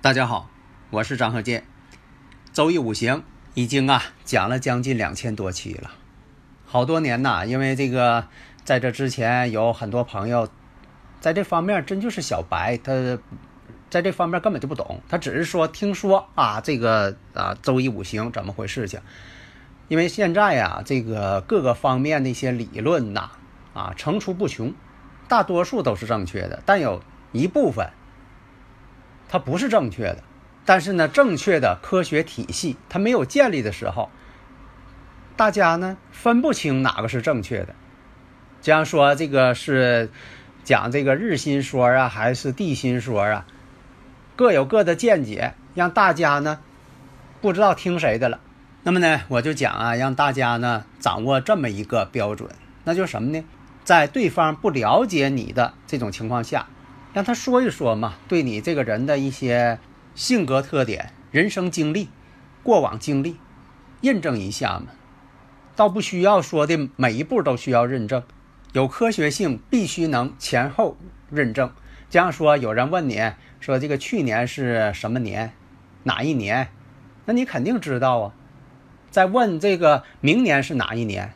大家好，我是张和建。周易五行已经啊讲了将近两千多期了，好多年呐。因为这个，在这之前有很多朋友在这方面真就是小白，他在这方面根本就不懂，他只是说听说啊这个啊周易五行怎么回事情。因为现在呀，这个各个方面的一些理论呐啊层出不穷，大多数都是正确的，但有一部分。它不是正确的，但是呢，正确的科学体系它没有建立的时候，大家呢分不清哪个是正确的。这样说，这个是讲这个日心说啊，还是地心说啊？各有各的见解，让大家呢不知道听谁的了。那么呢，我就讲啊，让大家呢掌握这么一个标准，那就什么呢？在对方不了解你的这种情况下。让他说一说嘛，对你这个人的一些性格特点、人生经历、过往经历，印证一下嘛。倒不需要说的每一步都需要认证，有科学性必须能前后认证。这样说，有人问你说这个去年是什么年，哪一年？那你肯定知道啊。再问这个明年是哪一年，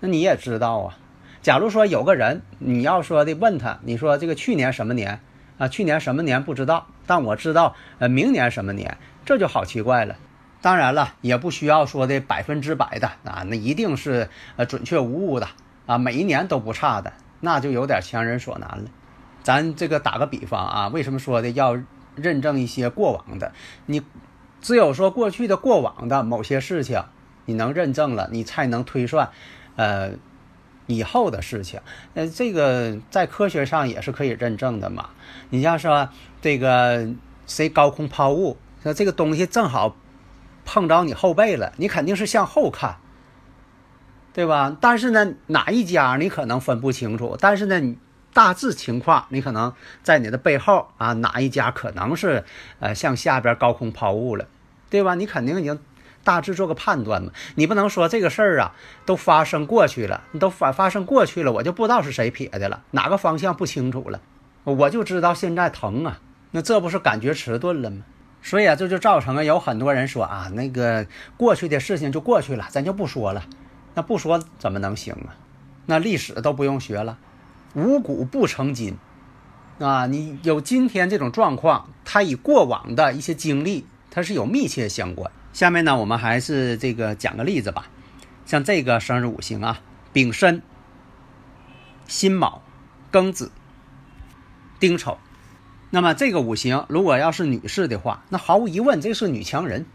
那你也知道啊。假如说有个人，你要说的问他，你说这个去年什么年啊？去年什么年不知道，但我知道，呃，明年什么年，这就好奇怪了。当然了，也不需要说的百分之百的啊，那一定是呃准确无误的啊，每一年都不差的，那就有点强人所难了。咱这个打个比方啊，为什么说的要认证一些过往的？你只有说过去的过往的某些事情，你能认证了，你才能推算，呃。以后的事情，呃，这个在科学上也是可以认证的嘛。你像说这个谁高空抛物，说这个东西正好碰着你后背了，你肯定是向后看，对吧？但是呢，哪一家你可能分不清楚，但是呢，你大致情况你可能在你的背后啊，哪一家可能是呃向下边高空抛物了，对吧？你肯定已经。大致做个判断嘛，你不能说这个事儿啊都发生过去了，你都发发生过去了，我就不知道是谁撇的了，哪个方向不清楚了，我就知道现在疼啊，那这不是感觉迟钝了吗？所以啊，这就造成了有很多人说啊，那个过去的事情就过去了，咱就不说了，那不说怎么能行啊？那历史都不用学了，五谷不成金啊，你有今天这种状况，它与过往的一些经历，它是有密切相关。下面呢，我们还是这个讲个例子吧。像这个生日五行啊，丙申、辛卯、庚子、丁丑。那么这个五行，如果要是女士的话，那毫无疑问这是女强人。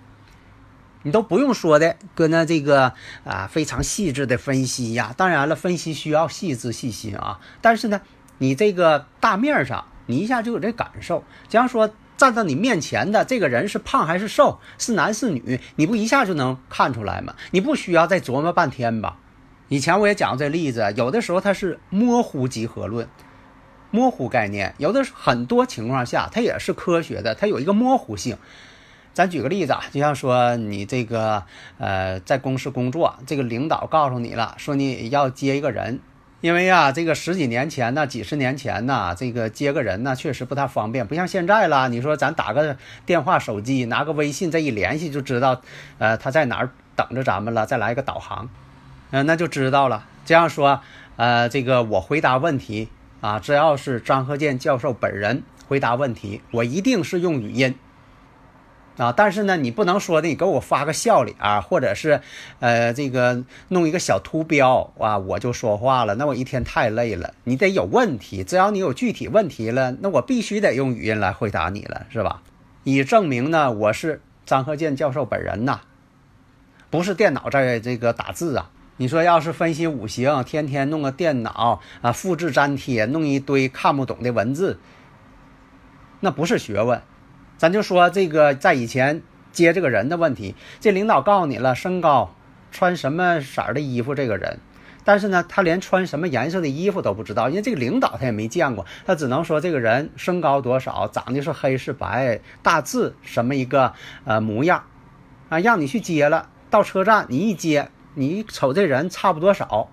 你都不用说的，搁那这个啊非常细致的分析呀。当然了，分析需要细致细心啊。但是呢，你这个大面上，你一下就有这感受。假如说。站到你面前的这个人是胖还是瘦，是男是女，你不一下就能看出来吗？你不需要再琢磨半天吧？以前我也讲过这例子，有的时候它是模糊集合论，模糊概念；有的很多情况下它也是科学的，它有一个模糊性。咱举个例子啊，就像说你这个呃在公司工作，这个领导告诉你了，说你要接一个人。因为呀，这个十几年前呢，几十年前呢，这个接个人呢，确实不太方便，不像现在了。你说咱打个电话手机，拿个微信，这一联系就知道，呃，他在哪儿等着咱们了，再来一个导航，嗯，那就知道了。这样说，呃，这个我回答问题啊，只要是张鹤剑教授本人回答问题，我一定是用语音。啊，但是呢，你不能说的，你给我发个笑脸，或者是，呃，这个弄一个小图标啊，我就说话了，那我一天太累了。你得有问题，只要你有具体问题了，那我必须得用语音来回答你了，是吧？以证明呢，我是张鹤健教授本人呐。不是电脑在这个打字啊。你说要是分析五行，天天弄个电脑啊，复制粘贴，弄一堆看不懂的文字，那不是学问。咱就说这个，在以前接这个人的问题，这领导告诉你了身高，穿什么色儿的衣服，这个人，但是呢，他连穿什么颜色的衣服都不知道，因为这个领导他也没见过，他只能说这个人身高多少，长得是黑是白，大致什么一个呃模样，啊，让你去接了，到车站你一接。你瞅这人差不多少，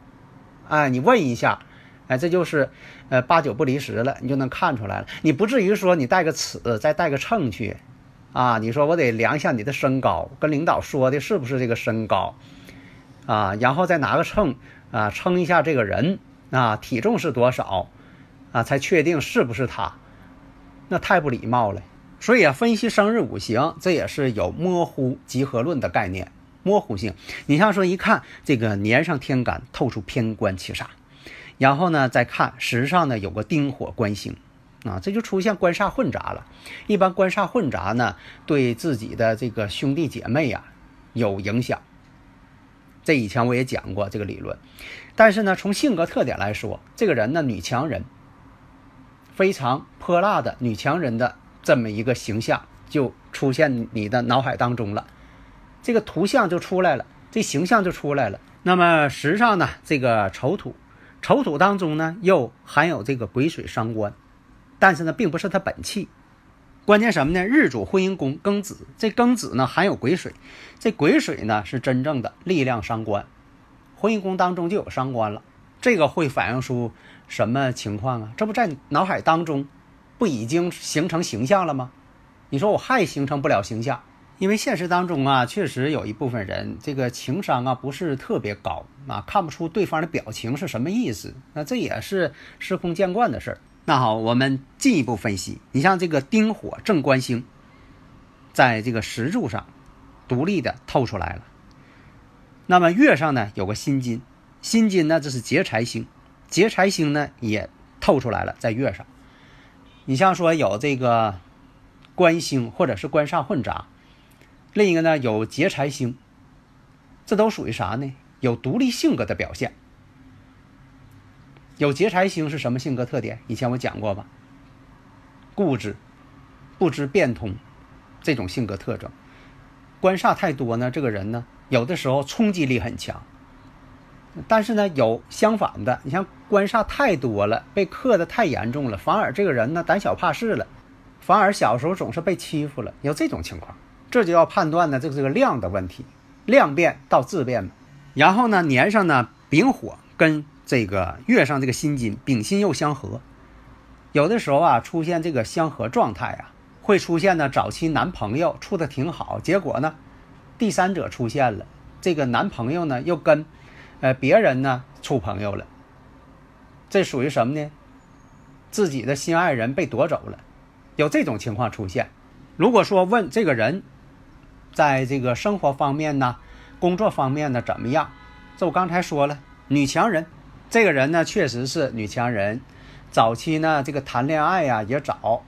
哎，你问一下，哎，这就是，呃，八九不离十了，你就能看出来了。你不至于说你带个尺再带个秤去，啊，你说我得量一下你的身高，跟领导说的是不是这个身高，啊，然后再拿个秤啊称一下这个人啊体重是多少，啊，才确定是不是他，那太不礼貌了。所以啊，分析生日五行，这也是有模糊集合论的概念。模糊性，你像说一看这个年上天干透出偏官七煞，然后呢再看时上呢有个丁火官星，啊，这就出现官煞混杂了。一般官煞混杂呢，对自己的这个兄弟姐妹呀有影响。这以前我也讲过这个理论，但是呢，从性格特点来说，这个人呢女强人，非常泼辣的女强人的这么一个形象就出现你的脑海当中了。这个图像就出来了，这形象就出来了。那么时上呢，这个丑土，丑土当中呢又含有这个癸水伤官，但是呢并不是它本气。关键什么呢？日主婚姻宫庚子，这庚子呢含有癸水，这癸水呢是真正的力量伤官，婚姻宫当中就有伤官了。这个会反映出什么情况啊？这不在脑海当中不已经形成形象了吗？你说我还形成不了形象？因为现实当中啊，确实有一部分人这个情商啊不是特别高啊，看不出对方的表情是什么意思。那这也是司空见惯的事儿。那好，我们进一步分析。你像这个丁火正官星，在这个石柱上独立的透出来了。那么月上呢有个辛金，辛金呢这是劫财星，劫财星呢也透出来了在月上。你像说有这个官星或者是官煞混杂。另一个呢，有劫财星，这都属于啥呢？有独立性格的表现。有劫财星是什么性格特点？以前我讲过吧，固执、不知变通这种性格特征。官煞太多呢，这个人呢，有的时候冲击力很强。但是呢，有相反的，你像官煞太多了，被克的太严重了，反而这个人呢胆小怕事了，反而小时候总是被欺负了，有这种情况。这就要判断呢，这个这个量的问题，量变到质变嘛然后呢，年上呢丙火跟这个月上这个辛金，丙辛又相合，有的时候啊出现这个相合状态啊，会出现呢早期男朋友处的挺好，结果呢第三者出现了，这个男朋友呢又跟呃别人呢处朋友了，这属于什么呢？自己的心爱人被夺走了，有这种情况出现。如果说问这个人。在这个生活方面呢，工作方面呢怎么样？这我刚才说了，女强人，这个人呢确实是女强人。早期呢，这个谈恋爱呀也早，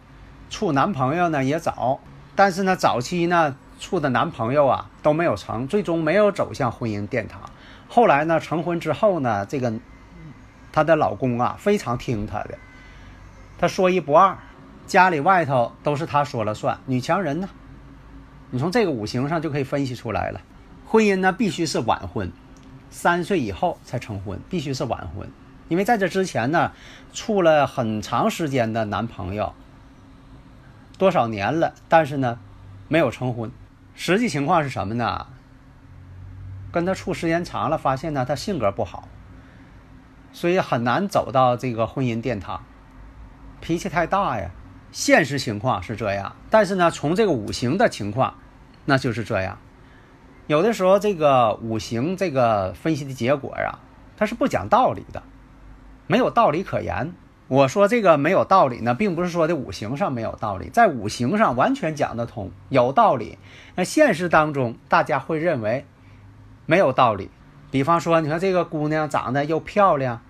处男朋友呢也早，但是呢，早期呢处的男朋友啊都没有成，最终没有走向婚姻殿堂。后来呢，成婚之后呢，这个她的老公啊非常听她的，她说一不二，家里外头都是她说了算，女强人呢。你从这个五行上就可以分析出来了，婚姻呢必须是晚婚，三岁以后才成婚，必须是晚婚，因为在这之前呢，处了很长时间的男朋友，多少年了，但是呢，没有成婚。实际情况是什么呢？跟他处时间长了，发现呢他性格不好，所以很难走到这个婚姻殿堂，脾气太大呀。现实情况是这样，但是呢，从这个五行的情况，那就是这样。有的时候，这个五行这个分析的结果呀，它是不讲道理的，没有道理可言。我说这个没有道理呢，并不是说的五行上没有道理，在五行上完全讲得通，有道理。那现实当中，大家会认为没有道理。比方说，你看这个姑娘长得又漂亮，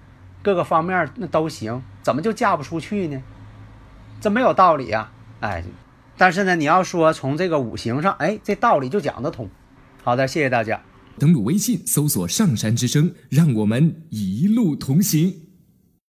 各个方面那都行，怎么就嫁不出去呢？这没有道理啊，哎，但是呢，你要说从这个五行上，哎，这道理就讲得通。好的，谢谢大家。登录微信搜索“上山之声”，让我们一路同行。